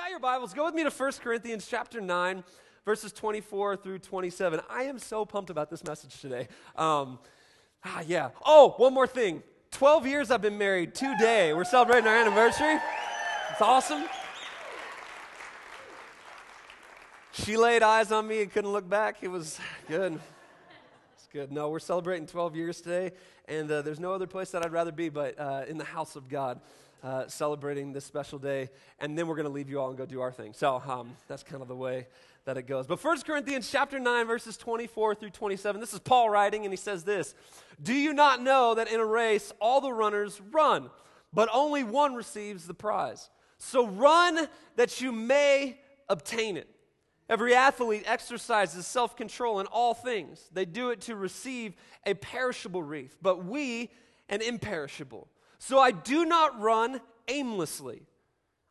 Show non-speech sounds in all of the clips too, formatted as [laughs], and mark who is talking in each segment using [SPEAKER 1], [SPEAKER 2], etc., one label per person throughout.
[SPEAKER 1] got your Bibles, go with me to 1 Corinthians chapter 9, verses 24 through 27. I am so pumped about this message today. Um, ah, yeah. Oh, one more thing. 12 years I've been married today. We're celebrating our anniversary. It's awesome. She laid eyes on me and couldn't look back. It was good. It's good. No, we're celebrating 12 years today, and uh, there's no other place that I'd rather be but uh, in the house of God. Uh, celebrating this special day, and then we're going to leave you all and go do our thing. So um, that's kind of the way that it goes. But 1 Corinthians chapter 9, verses 24 through 27, this is Paul writing, and he says this Do you not know that in a race all the runners run, but only one receives the prize? So run that you may obtain it. Every athlete exercises self control in all things. They do it to receive a perishable wreath, but we an imperishable. So I do not run aimlessly.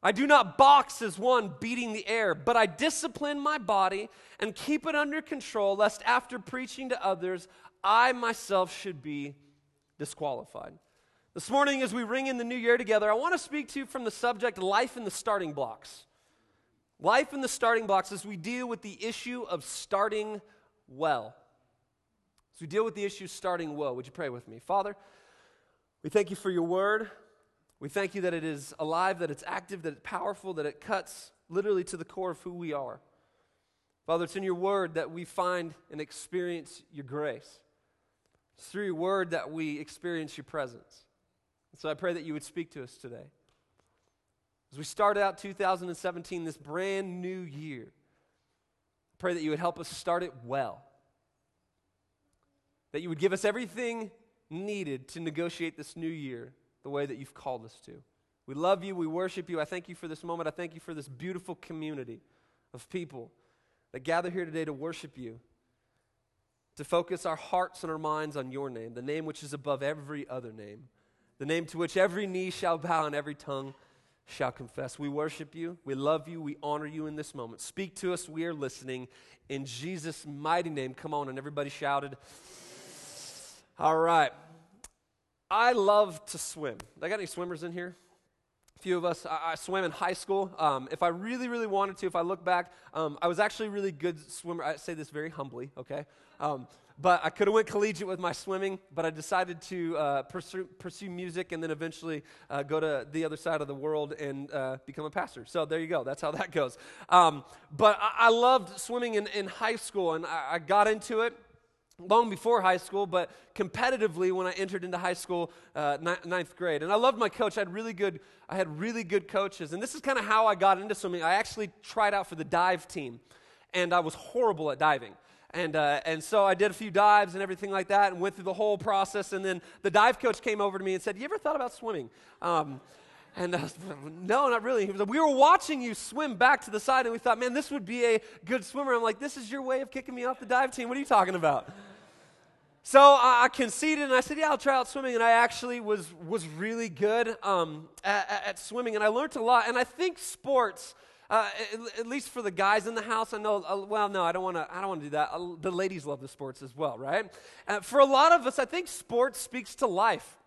[SPEAKER 1] I do not box as one beating the air, but I discipline my body and keep it under control, lest after preaching to others, I myself should be disqualified. This morning, as we ring in the new year together, I want to speak to you from the subject life in the starting blocks. Life in the starting blocks as we deal with the issue of starting well. As we deal with the issue starting well, would you pray with me? Father, we thank you for your word. We thank you that it is alive, that it's active, that it's powerful, that it cuts literally to the core of who we are. Father, it's in your word that we find and experience your grace. It's through your word that we experience your presence. And so I pray that you would speak to us today. As we start out 2017, this brand new year, I pray that you would help us start it well. That you would give us everything needed to negotiate this new year the way that you've called us to. We love you. We worship you. I thank you for this moment. I thank you for this beautiful community of people that gather here today to worship you, to focus our hearts and our minds on your name, the name which is above every other name, the name to which every knee shall bow and every tongue shall confess. We worship you. We love you. We honor you in this moment. Speak to us. We are listening. In Jesus' mighty name. Come on. And everybody shouted. All right. I love to swim. I got any swimmers in here? A few of us. I, I swam in high school. Um, if I really, really wanted to, if I look back, um, I was actually a really good swimmer. I say this very humbly, okay? Um, but I could have went collegiate with my swimming, but I decided to uh, pursue, pursue, music and then eventually uh, go to the other side of the world and uh, become a pastor. So there you go. That's how that goes. Um, but I, I, loved swimming in, in high school, and I, I got into it long before high school, but competitively when I entered into high school, uh, ninth grade. And I loved my coach. I had really good, I had really good coaches. And this is kind of how I got into swimming. I actually tried out for the dive team, and I was horrible at diving. And, uh, and so I did a few dives and everything like that and went through the whole process. And then the dive coach came over to me and said, You ever thought about swimming? Um, and uh, no, not really. He was like, we were watching you swim back to the side, and we thought, man, this would be a good swimmer. I'm like, this is your way of kicking me off the dive team. What are you talking about? So I, I conceded and I said, Yeah, I'll try out swimming. And I actually was, was really good um, at, at, swimming and I learned a lot. And I think sports, uh, at, at, least for the guys in the house, I know, uh, well, no, I don't want to I don't want to do that. Uh, the ladies love the sports as well, right? Uh, for a lot of us, I think sports speaks to life.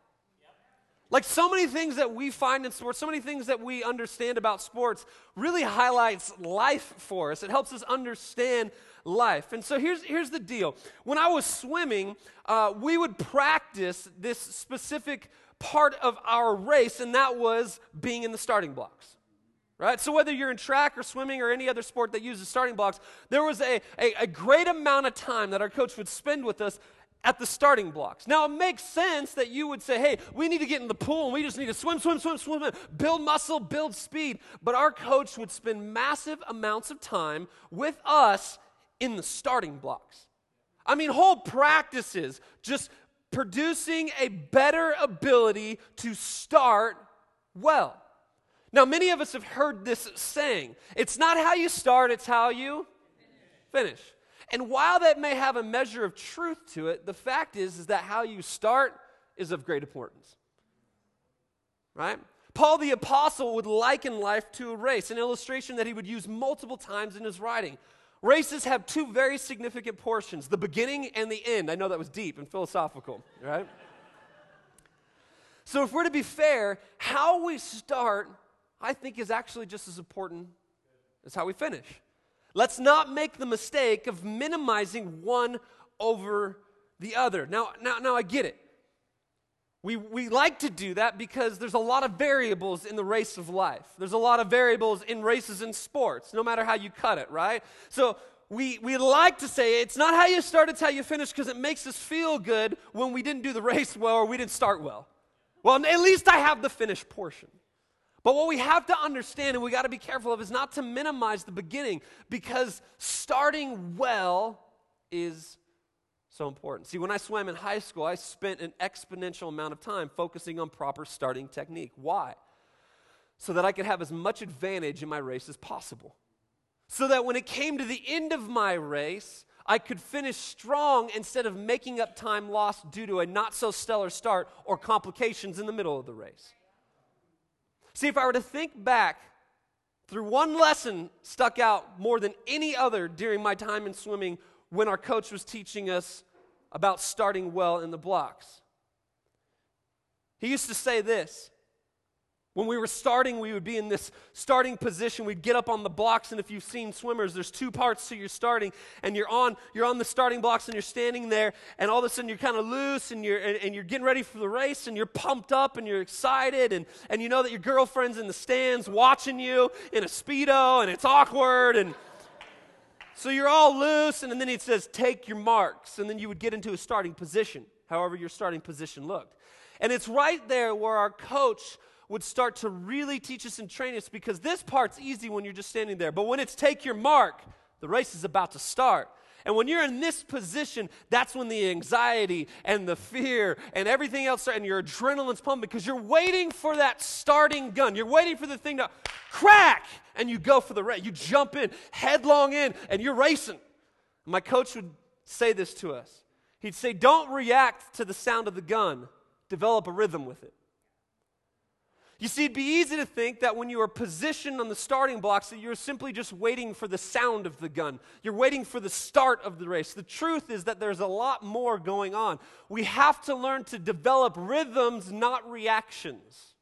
[SPEAKER 1] Like so many things that we find in sports, so many things that we understand about sports really highlights life for us. It helps us understand life. And so here's, here's the deal. When I was swimming, uh, we would practice this specific part of our race, and that was being in the starting blocks. Right? So, whether you're in track or swimming or any other sport that uses starting blocks, there was a, a, a great amount of time that our coach would spend with us at the starting blocks. Now, it makes sense that you would say, hey, we need to get in the pool and we just need to swim, swim, swim, swim, build muscle, build speed. But our coach would spend massive amounts of time with us in the starting blocks. I mean, whole practices just producing a better ability to start well. Now, many of us have heard this saying it's not how you start, it's how you finish. And while that may have a measure of truth to it, the fact is, is that how you start is of great importance. Right? Paul the Apostle would liken life to a race, an illustration that he would use multiple times in his writing. Races have two very significant portions the beginning and the end. I know that was deep and philosophical, right? so, if we're to be fair, how we start, I think, is actually just as important as how we finish. Let's not make the mistake of minimizing one over the other. Now, now, now I get it. We, we like to do that because there's a lot of variables in the race of life. There's a lot of variables in races and sports, no matter how you cut it, right? So we, we like to say it's not how you start, it's how you finish because it makes us feel good when we didn't do the [laughs] race well or we didn't start well. Well, at least I have the finished portion. But what we have to understand and we got to be careful of is not to minimize the beginning because starting well is so important. See, when I swam in high school, I spent an exponential amount of time focusing on proper starting technique. Why? So that I could have as much advantage in my race as possible. So that when it came to the end of my race, I could finish strong instead of making up time lost due to a not so stellar start or complications in the middle of the race. See, if I were to think back through one lesson stuck out more than any other during my time in swimming when our coach was teaching us about starting well in the blocks. He used to say this when we were starting, we would be in this starting position. We'd get up on the blocks, and if you've seen swimmers, there's two parts to your starting, and you're on you're on the starting blocks, and you're standing there, and all of a sudden you're kind of loose, and you're and, and, you're getting ready for the race, and you're pumped up, and you're excited, and and you know that your girlfriend's in the stands watching you in a speedo, and it's awkward, and so you're all loose, and then he says, "Take your marks," and then you would get into a starting position, however your starting position looked, and it's right there where our coach would start to really teach us and train us because this part's easy when you're just standing there. But when it's take your mark, the race is about to start. And when you're in this position, that's when the anxiety and the fear and everything else and your adrenaline's pumping because you're waiting for that starting gun. You're waiting for the thing to crack and you go for the race. You jump in, headlong in, and you're racing. My coach would say this to us. He'd say, Don't react to the sound of the gun, develop a rhythm with it. You see, it'd be easy to think that when you are positioned on the starting blocks, that you're simply just waiting for the sound of the gun. You're waiting for the start of the race. The truth is that there's a lot more going on. We have to learn to develop rhythms, not reactions.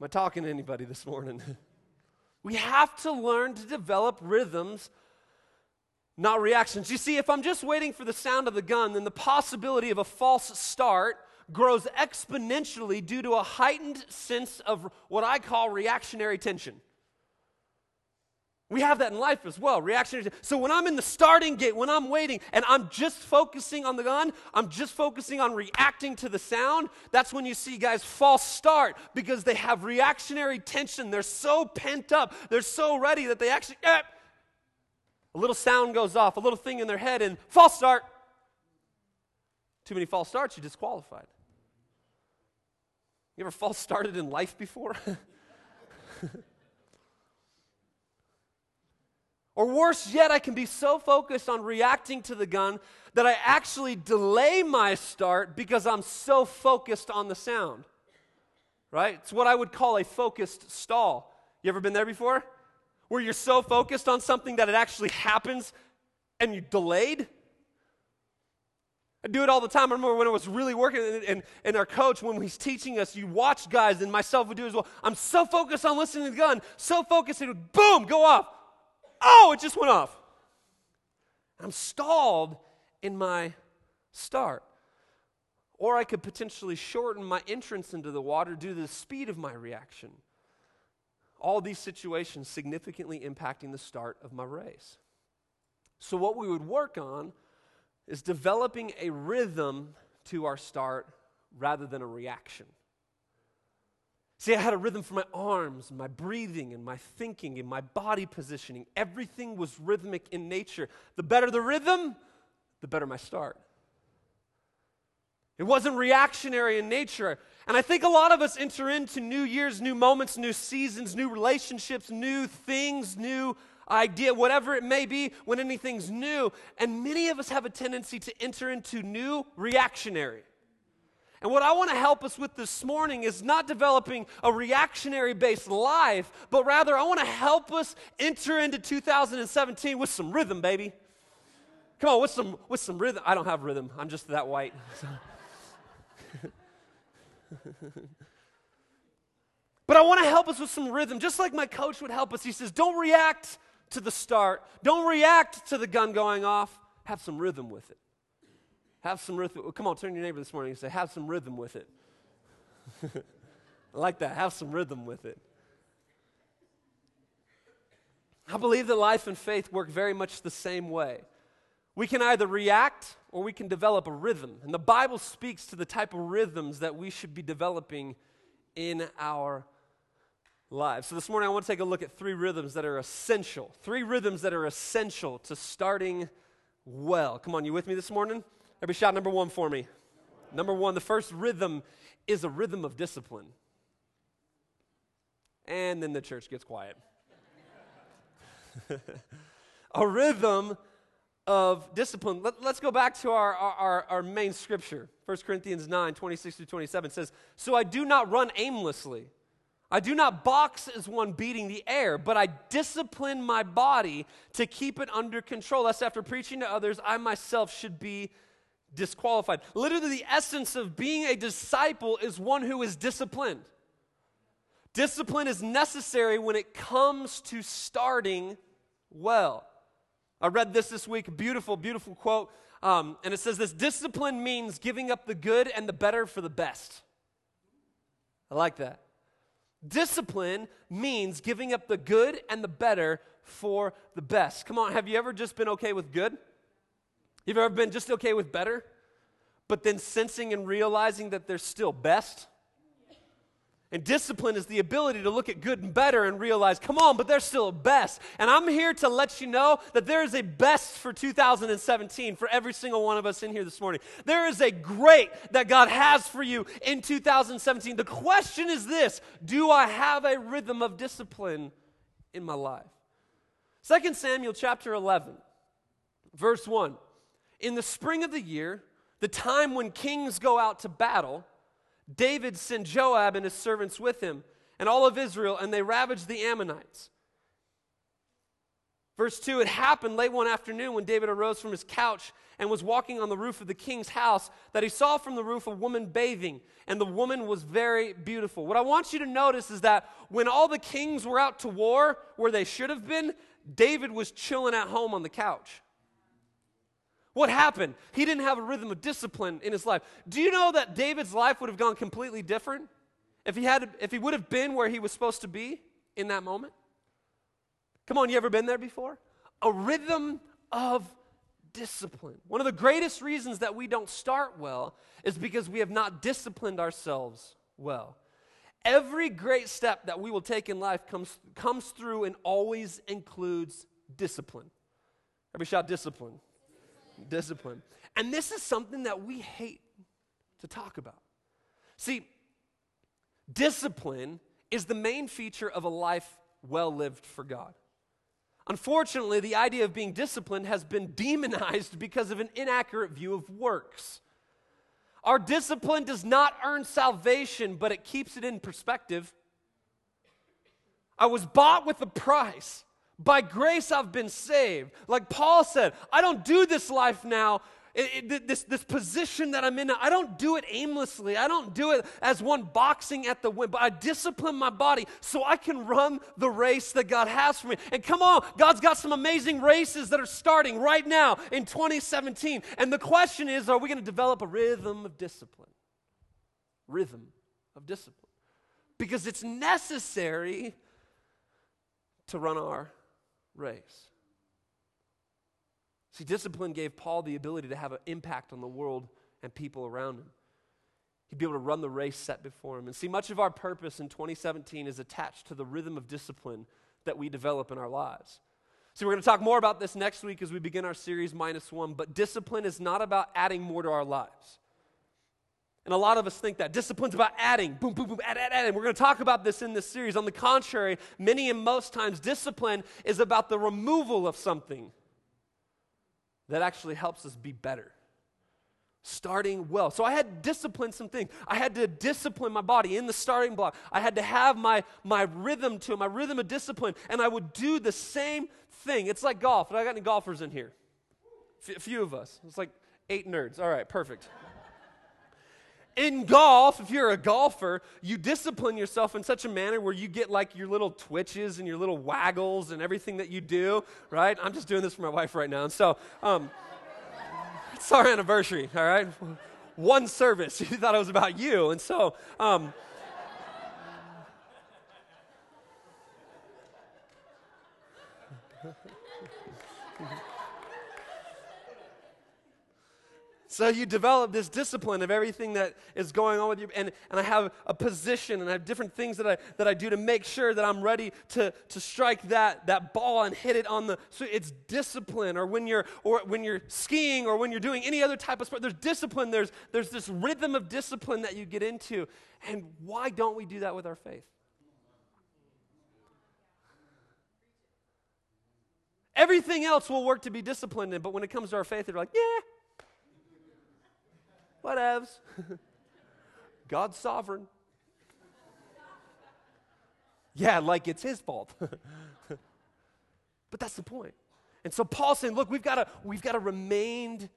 [SPEAKER 1] Am I talking to anybody this morning? [laughs] we have to learn to develop rhythms, not reactions. You see, if I'm just waiting for the sound of the gun, then the possibility of a false start grows exponentially due to a heightened sense of what I call reactionary tension. We have that in life as well, reactionary. So when I'm in the starting gate, when I'm waiting, and I'm just focusing on the gun, I'm just focusing on reacting to the sound, that's when you see guys false start because they have reactionary tension. They're so pent up, they're so ready that they actually, eh, a little sound goes off, a little thing in their head, and false start. Too many false starts, you're disqualified. You ever false started in life before? [laughs] or worse yet, I can be so focused on reacting to the gun that I actually delay my start because I'm so focused on the sound. Right? It's what I would call a focused stall. You ever been there before? Where you're so focused on something that it actually happens and you delayed? I do it all the time. I remember when I was really working, and, and, and, our coach, when he's teaching us, you watch guys, and myself would do as well. I'm so focused on listening to the gun, so focused, it would boom, go off. Oh, it just went off. I'm stalled in my start. Or I could potentially shorten my entrance into the water due to the speed of my reaction. All these situations significantly impacting the start of my race. So, what we would work on is developing a rhythm to our start rather than a reaction. See, I had a rhythm for my arms, my breathing, and my thinking, and my body positioning. Everything was rhythmic in nature. The better the rhythm, the better my start. It wasn't reactionary in nature. And I think a lot of us enter into new years, new moments, new seasons, new relationships, new things, new idea, whatever it may be, when anything's new. And many of us have a tendency to enter into new reactionary. And what I want to help us with this morning is not developing a reactionary based life, but rather I want to help us enter into 2017 with some rhythm, baby. Come on, with some with some rhythm. I don't have rhythm. I'm just that white. [laughs] But I want to help us with some rhythm, just like my coach would help us. He says, Don't react to the start, don't react to the gun going off. Have some rhythm with it. Have some rhythm. Come on, turn to your neighbor this morning and say, Have some rhythm with it. [laughs] I like that. Have some rhythm with it. I believe that life and faith work very much the same way. We can either react or we can develop a rhythm. And the Bible speaks to the type of rhythms that we should be developing in our lives. So this morning I want to take a look at three rhythms that are essential. Three rhythms that are essential to starting well. Come on, you with me this morning? Every shout number one for me. Number one, the first rhythm is a rhythm of discipline. And then the church gets quiet. [laughs] a rhythm of discipline. Let, us go back to our, our, our main scripture. 1 Corinthians 9 26 to 27 says, So I do not run aimlessly. I do not box as one beating the air, but I discipline my body to keep it under control, lest after preaching to others, I myself should be disqualified. Literally, the essence of being a disciple is one who is disciplined. Discipline is necessary when it comes to starting well. I read this this week, beautiful, beautiful quote. Um, and it says this discipline means giving up the good and the better for the best. I like that. Discipline means giving up the good and the better for the best. Come on, have you ever just been okay with good? You've ever been just okay with better, but then sensing and realizing that there's still best? And discipline is the ability to look at good and better and realize, come on, but there's still a best. And I'm here to let you know that there is a best for 2017 for every single one of us in here this morning. There is a great that God has for you in 2017. The question is this Do I have a rhythm of discipline in my life? 2 Samuel chapter 11, verse 1. In the spring of the year, the time when kings go out to battle, David sent Joab and his servants with him and all of Israel, and they ravaged the Ammonites. Verse 2 It happened late one afternoon when David arose from his couch and was walking on the roof of the king's house that he saw from the roof a woman bathing, and the woman was very beautiful. What I want you to notice is that when all the kings were out to war where they should have been, David was chilling at home on the couch. What happened? He didn't have a rhythm of discipline in his life. Do you know that David's life would have gone completely different if he had if he would have been where he was supposed to be in that moment? Come on, you ever been there before? A rhythm of discipline. One of the greatest reasons that we don't start well is because we have not disciplined ourselves well. Every great step that we will take in life comes, comes through and always includes discipline. Every shot, discipline. Discipline. And this is something that we hate to talk about. See, discipline is the main feature of a life well lived for God. Unfortunately, the idea of being disciplined has been [laughs] demonized because of an inaccurate view of works. Our discipline does not earn salvation, but it keeps it in perspective. I was bought with a price. By grace, I've been saved. Like Paul said, I don't do this life now. It, it, this, this position that I'm in, I don't do it aimlessly. I don't do it as one boxing at the wind, but I discipline my body so I can run the race that God has for me. And come on, God's got some amazing races that are starting right now in 2017. And the question is are we going to develop a rhythm of discipline? Rhythm of discipline. Because it's necessary to run our race. See, discipline gave Paul the ability to have an impact on the world and people around him. He'd be able to run the race set before him. And see, much of our purpose in 2017 is attached to the rhythm of discipline that we develop in our lives. See, we're going to talk more about this next week as we begin our series, Minus One. But discipline is not about adding more to our lives. And a lot of us think that discipline's about adding, boom, boom, boom, add, add, add. And we're going to talk about this in this series. On the contrary, many and most times, discipline is about the removal of something that actually helps us be better. Starting well. So I had to discipline some things. I had to discipline my body in the starting block. I had to have my, my rhythm to my rhythm of discipline, and I would do the same thing. It's like golf. I got any golfers in here? A few of us. It's like eight nerds. All right, perfect. In golf, if you're a golfer, you discipline yourself in such a manner where you get like your little twitches and your little waggles and everything that you do, right? I'm just doing this for my wife right now. And so, um, it's our anniversary, all right? One service. [laughs] You thought it was about you. And so, um, So you develop this discipline of everything that is going on with you. And, and I have a position and I have different things that I, that I do to make sure that I'm ready to, to strike that, that ball and hit it on the. So it's discipline. Or when you're, or when you're skiing or when you're doing any other type of sport, there's discipline. There's, there's this rhythm of discipline that you get into. And why don't we do that with our faith? Everything else will work to be disciplined in, but when it comes to our faith, they're like, yeah, Whatevs. [laughs] God's sovereign. Yeah, like it's his fault. [laughs] but that's the point. And so Paul's saying, look, we've got to we've got to remain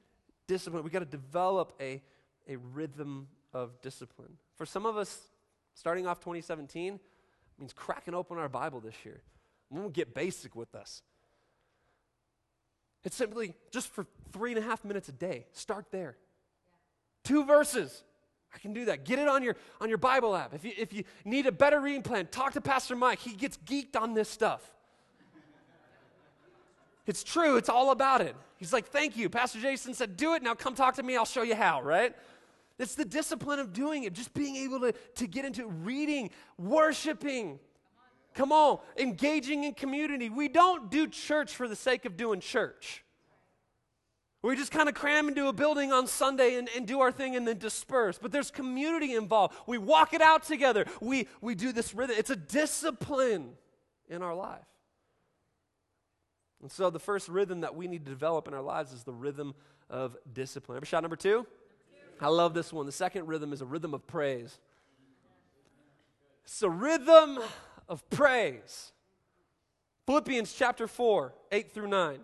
[SPEAKER 1] disciplined. We've got to develop a, a rhythm of discipline. For some of us, starting off 2017 means cracking open our Bible this year. We won't get basic with us. It's simply just for three and a half minutes a day. Start there. Two verses. I can do that. Get it on your on your Bible app. If you if you need a better reading plan, talk to Pastor Mike. He gets geeked on this stuff. It's true, it's all about it. He's like, "Thank you. Pastor Jason said, "Do it. Now come talk to me. I'll show you how," right? It's the discipline of doing it, just being able to, to get into reading, worshiping. Come on, engaging in community. We don't do church for the sake of doing church. We just kind of cram into a building on Sunday and, and do our thing and then disperse. But there's community involved. We walk it out together. We, we do this rhythm. It's a discipline in our life. And so the first rhythm that we need to develop in our lives is the rhythm of discipline. Ever shot number two? I love this one. The second rhythm is a rhythm of praise. It's a rhythm of praise. Philippians chapter 4, 8 through 9.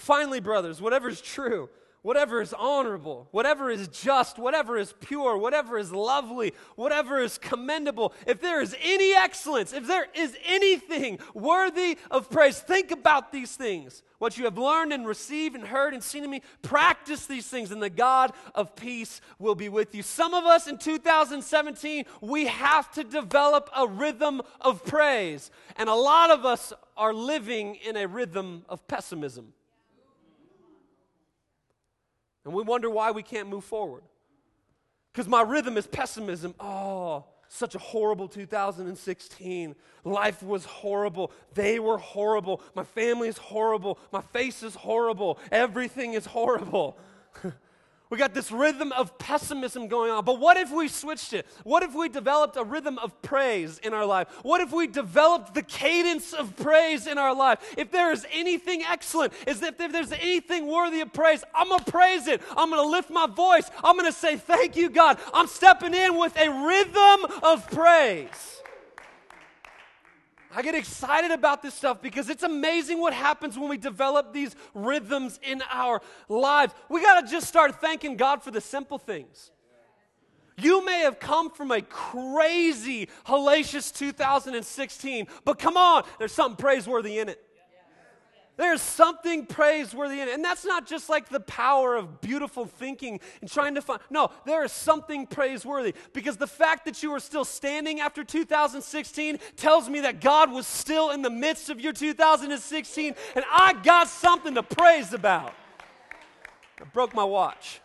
[SPEAKER 1] Finally, brothers, whatever is true, whatever is honorable, whatever is just, whatever is pure, whatever is lovely, whatever is commendable, if there is any excellence, if there is anything worthy of praise, think about these things. What you have learned and received and heard and seen in me, practice these things, and the God of peace will be with you. Some of us in 2017, we have to develop a rhythm of praise, and a lot of us are living in a rhythm of pessimism. And we wonder why we can't move forward. Because my rhythm is pessimism. Oh, such a horrible 2016. Life was horrible. They were horrible. My family is horrible. My face is horrible. Everything is horrible. [laughs] We got this rhythm of pessimism going on. But what if we switched it? What if we developed a rhythm of praise in our life? What if we developed the cadence of praise in our life? If there is anything excellent, is if there's anything worthy of praise, I'm going to praise it. I'm going to lift my voice. I'm going to say, Thank you, God. I'm stepping in with a rhythm of praise. I get excited about this stuff because it's amazing what happens when we develop these rhythms in our lives. We got to just start thanking God for the simple things. You may have come from a crazy, hellacious 2016, but come on, there's something praiseworthy in it. There's something praiseworthy in it. And that's not just like the power of beautiful thinking and trying to find. No, there is something praiseworthy because the fact that you are still standing after 2016 tells me that God was still in the midst of your 2016 and I got something to praise about. I broke my watch.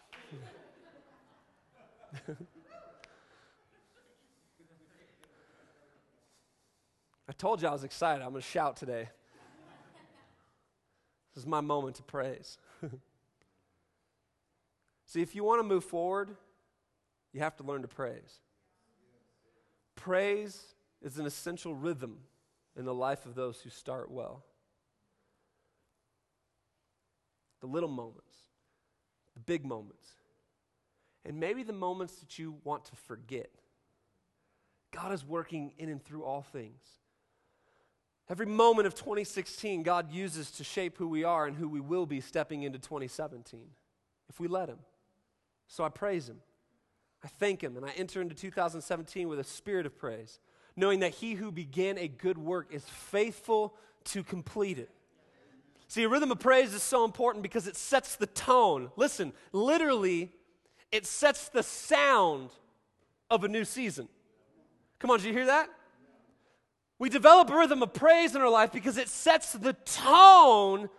[SPEAKER 1] [laughs] I told you I was excited. I'm going to shout today. This is my moment to praise. [laughs] See, if you want to move forward, you have to learn to praise. Praise is an essential rhythm in the life of those who start well. The little moments, the big moments, and maybe the moments that you want to forget. God is working in and through all things. Every moment of 2016, God uses to shape who we are and who we will be stepping into 2017 if we let Him. So I praise Him. I thank Him and I enter into 2017 with a spirit of praise, knowing that He who began a good work is faithful to complete it. See, a rhythm of praise is so important because it sets the tone. Listen, literally, it sets the sound of a new season. Come on, did you hear that? We develop a rhythm of praise in our life because it sets the tone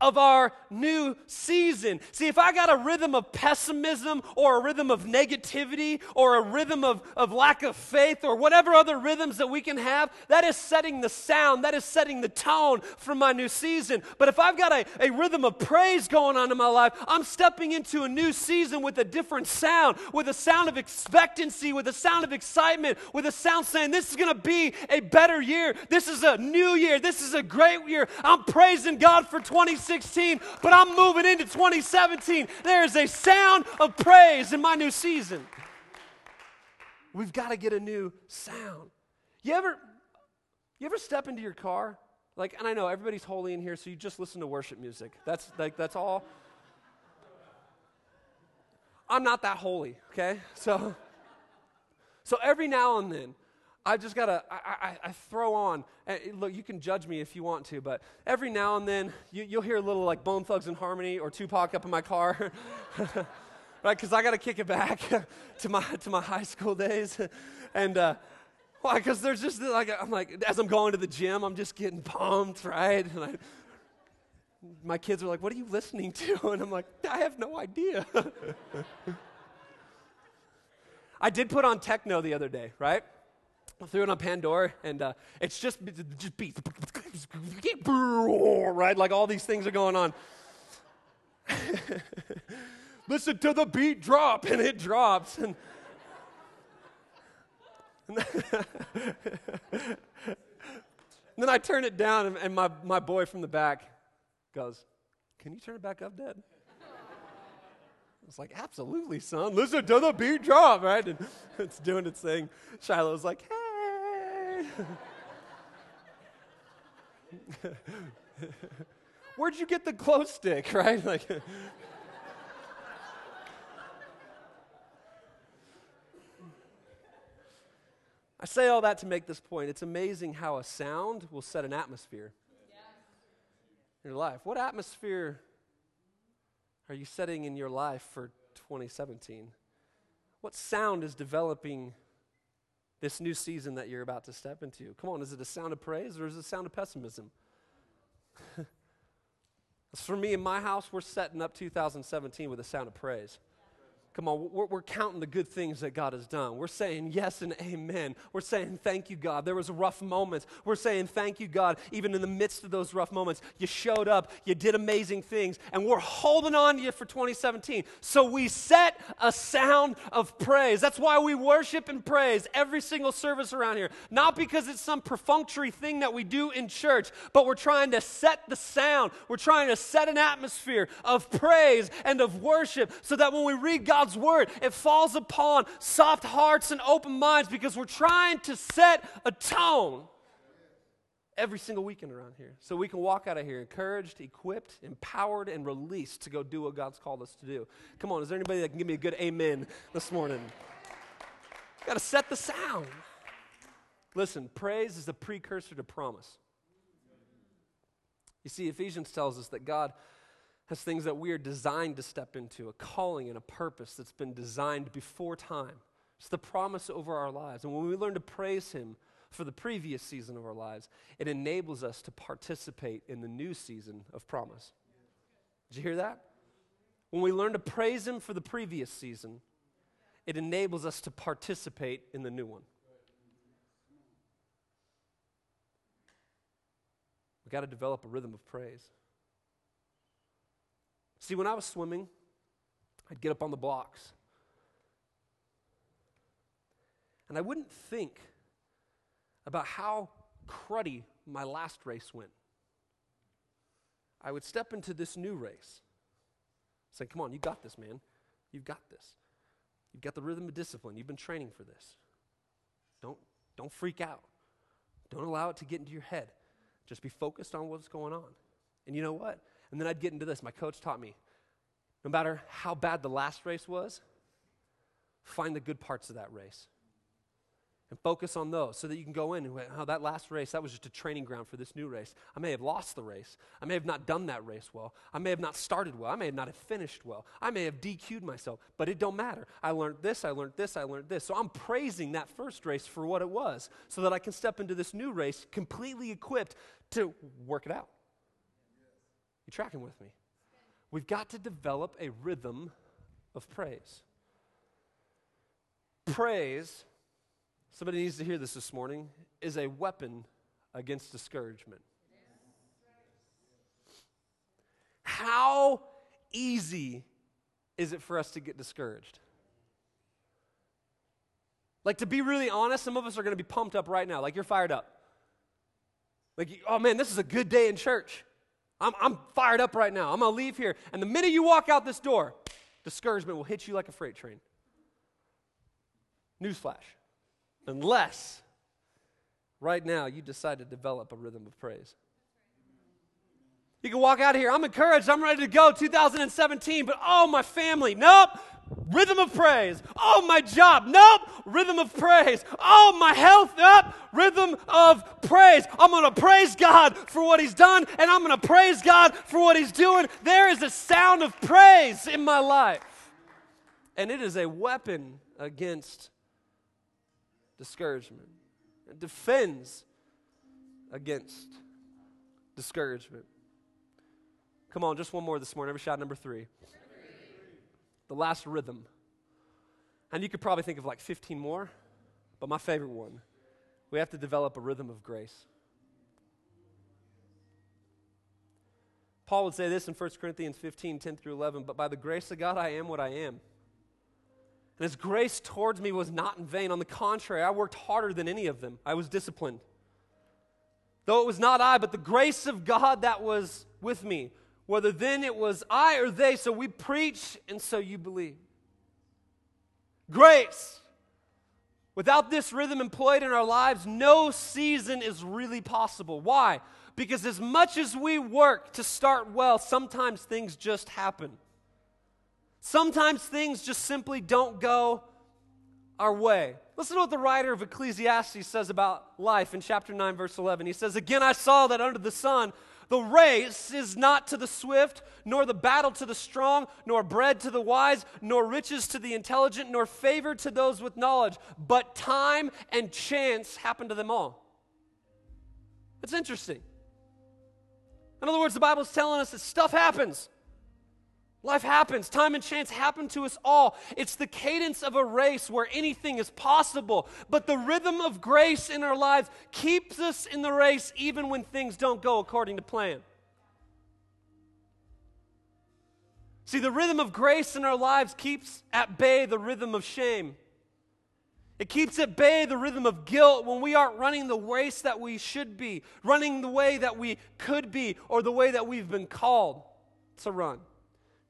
[SPEAKER 1] of our new season. See, if I got a rhythm of pessimism or a rhythm of negativity or a rhythm of, of lack of faith or whatever other rhythms that we can have, that is setting the sound, that is setting the tone for my new season. But if I've got a, a rhythm of praise going on in my life, I'm stepping into a new season with a different sound, with a sound of expectancy, with a sound of excitement, with a sound saying, This is going to be a better year. This is a new year. This is a great year. I'm praising God for 26. 2016, but I'm moving into 2017. There is a sound of praise in my new season. We've got to get a new sound. You ever, you ever step into your car? Like, and I know everybody's holy in here, so you just listen to worship music. That's like that's all. I'm not that holy, okay? So, so every now and then, I just gotta, I, I, I, throw on. Look, you can judge me if you want to, but every now and then you, will hear a little like Bone Thugs-n-Harmony or Tupac up in my car, [laughs] right? Because I gotta kick it back [laughs] to my to my high school days, [laughs] and uh, why? Because there's just like I'm like as I'm going to the gym, I'm just getting pumped, right? And I, my kids are like, "What are you listening to?" And I'm like, "I have no idea." I did put on techno the other day, right? Threw it on Pandora, and uh, it's just just beats, right? Like all these things are going on. [laughs] Listen to the beat drop, and it drops, and. [laughs] then I turn it down, and, and my, my boy from the back goes, Can you turn it back up, Dad? I was like, Absolutely, son. Listen to the beat drop, right? And [laughs] it's doing its thing. Shiloh was like, Hey. [laughs] Where'd you get the glow stick, [laughs] right? Like I say all that to make this point. It's amazing how a sound will set an atmosphere in your life. What atmosphere are you setting in your life for 2017? What sound is developing this new season that you're about to step into? Come on, is it a sound of praise or is it a sound of pessimism? [laughs] For me in my house, we're setting up 2017 with a sound of praise. Come on, we're, we're, counting the good things that God has done. We're saying yes and amen. We're saying thank you, God. There was rough moments. We're saying thank you, God. Even in the midst of those rough moments, you showed up, you did amazing things, and we're holding on to you for 2017. So we set a sound of praise. That's why we worship and praise every single service around here. Not because it's some perfunctory thing that we do in church, but we're trying to set the sound. We're trying to set an atmosphere of praise and of worship so that when we read God God's word. It falls upon soft hearts and open minds because we're trying to set a tone every single weekend around here. So we can walk out of here encouraged, equipped, empowered, and released to go do what God's called us to do. Come on, is there anybody that can give me a good amen this morning? Got to set the sound. Listen, praise is a precursor to promise. You see, Ephesians tells us that God has things that we are designed to step into, a calling and a purpose that's been designed before time. It's the promise over our lives. And when we learn to praise Him for the previous season of our lives, it enables us to participate in the new season of promise. Did you hear that? When we learn to praise Him for the previous season, it enables us to participate in the new one. We've got to develop a rhythm of praise. See, when I was swimming, I'd get up on the blocks. And I wouldn't think about how cruddy my last race went. I would step into this new race. Say, come on, you got this, man. You've got this. You've got the rhythm of discipline. You've been training for this. Don't, don't freak out. Don't allow it to get into your head. Just be focused on what's going on. And you know what? And then I'd get into this. My coach taught me no matter how bad the last race was, find the good parts of that race and focus on those so that you can go in and oh, that last race, that was just a training ground for this new race. I may have lost the race. I may have not done that race well. I may have not started well. I may have not have finished well. I may have DQ'd myself, but it don't matter. I learned this, I learned this, I learned this. So I'm praising that first race for what it was so that I can step into this new race completely equipped to work it out. You tracking with me? We've got to develop a rhythm of praise. Praise somebody needs to hear this this morning, is a weapon against discouragement. How easy is it for us to get discouraged? Like, to be really honest, some of us are going to be pumped up right now. Like, you're fired up. Like, oh man, this is a good day in church. I'm, I'm fired up right now. I'm going to leave here. And the minute you walk out this door, discouragement will hit you like a freight train. Newsflash unless right now you decide to develop a rhythm of praise. You can walk out of here, I'm encouraged, I'm ready to go 2017, but oh, my family, nope. Rhythm of praise. Oh, my job. Nope. Rhythm of praise. Oh, my health. Nope. Rhythm of praise. I'm going to praise God for what He's done, and I'm going to praise God for what He's doing. There is a sound of praise in my life. And it is a weapon against discouragement. It defends against discouragement. Come on, just one more this morning. Every shot number three. The last rhythm. And you could probably think of like 15 more, but my favorite one we have to develop a rhythm of grace. Paul would say this in 1 Corinthians 15 10 through 11, but by the grace of God, I am what I am. And his grace towards me was not in vain. On the contrary, I worked harder than any of them. I was disciplined. Though it was not I, but the grace of God that was with me. Whether then it was I or they, so we preach and so you believe. Grace. Without this rhythm employed in our lives, no season is really possible. Why? Because as much as we work to start well, sometimes things just happen. Sometimes things just simply don't go our way. Listen to what the writer of Ecclesiastes says about life in chapter 9, verse 11. He says, Again, I saw that under the sun, the race is not to the swift, nor the battle to the strong, nor bread to the wise, nor riches to the intelligent, nor favor to those with knowledge, but time and chance happen to them all. It's interesting. In other words, the Bible is telling us that stuff happens. Life happens. Time and chance happen to us all. It's the cadence of a race where anything is possible. But the rhythm of grace in our lives keeps us in the race even when things don't go according to plan. See, the rhythm of grace in our lives keeps at bay the rhythm of shame. It keeps at bay the rhythm of guilt when we aren't running the race that we should be, running the way that we could be, or the way that we've been called to run.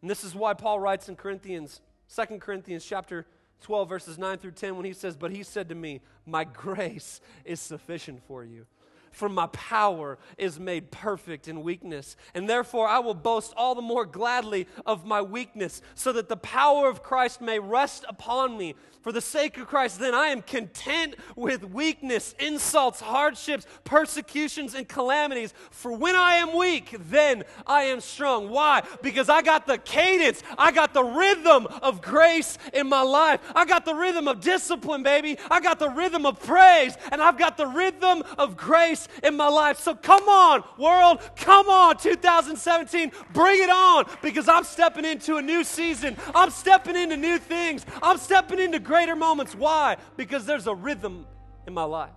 [SPEAKER 1] And this is why Paul writes in Corinthians, 2 Corinthians chapter 12, verses 9 through 10, when he says, But he said to me, My [laughs] grace is sufficient for you for my power is made perfect in weakness. And therefore, I will boast all the more gladly of my weakness, so that the power of Christ may rest upon me. For the sake of Christ, then I am content with weakness, insults, hardships, persecutions, and calamities. For when I am weak, then I am strong. Why? Because I got the cadence, I got the rhythm of grace in my life. I got the rhythm of discipline, baby. I got the rhythm of praise, and I've got the rhythm of grace in my life. So come on, world, come on, 2017, bring it on because I'm stepping into a new season. I'm stepping into new things. I'm stepping into greater moments. Why? Because there's a rhythm in my life.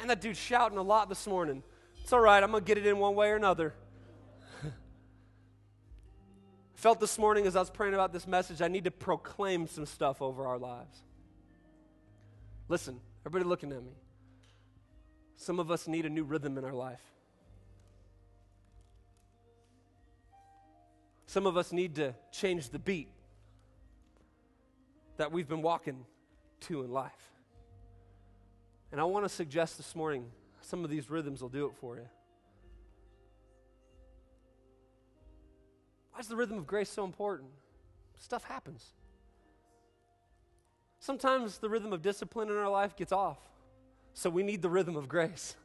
[SPEAKER 1] And that dude's shouting a lot this morning. It's all right, I'm going to get it in one way or another. [laughs] felt this morning as I was praying about this message, I need to proclaim some stuff over our lives. Listen, everybody looking at me. Some of us need a new rhythm in our life. Some of us need to change the beat that we've been walking to in life. And I want to suggest this morning some of these rhythms will do it for you. Why is the rhythm of grace so important? Stuff happens. Sometimes the rhythm of discipline in our life gets off. So we need the rhythm of grace.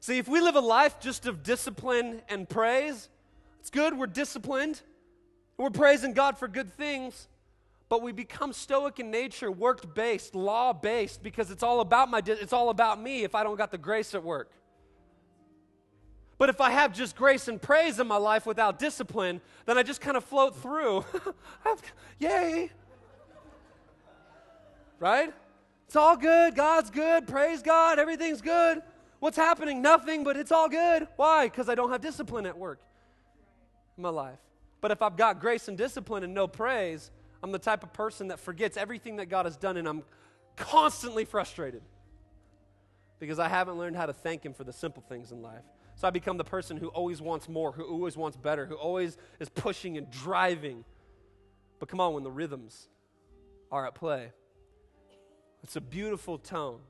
[SPEAKER 1] See, if we live a life just of discipline and praise, it's good, we're disciplined, we're praising God for good things, but we become stoic in nature, work based, law based, because it's all about my it's all about me if I don't got the grace at work. But if I have just grace and praise in my life without discipline, then I just kind of float through. [laughs] Yay! Right? It's all good. God's good. Praise God. Everything's good. What's happening? Nothing, but it's all good. Why? Because I don't have discipline at work in my life. But if I've got grace and discipline and no praise, I'm the type of person that forgets everything that God has done and I'm constantly frustrated because I haven't learned how to thank Him for the simple things in life. So I become the person who always wants more, who always wants better, who always is pushing and driving. But come on, when the rhythms are at play, it's a beautiful tone.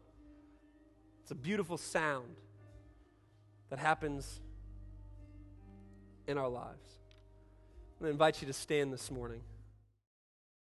[SPEAKER 1] It's a beautiful sound that happens in our lives. To invite you to stand this morning.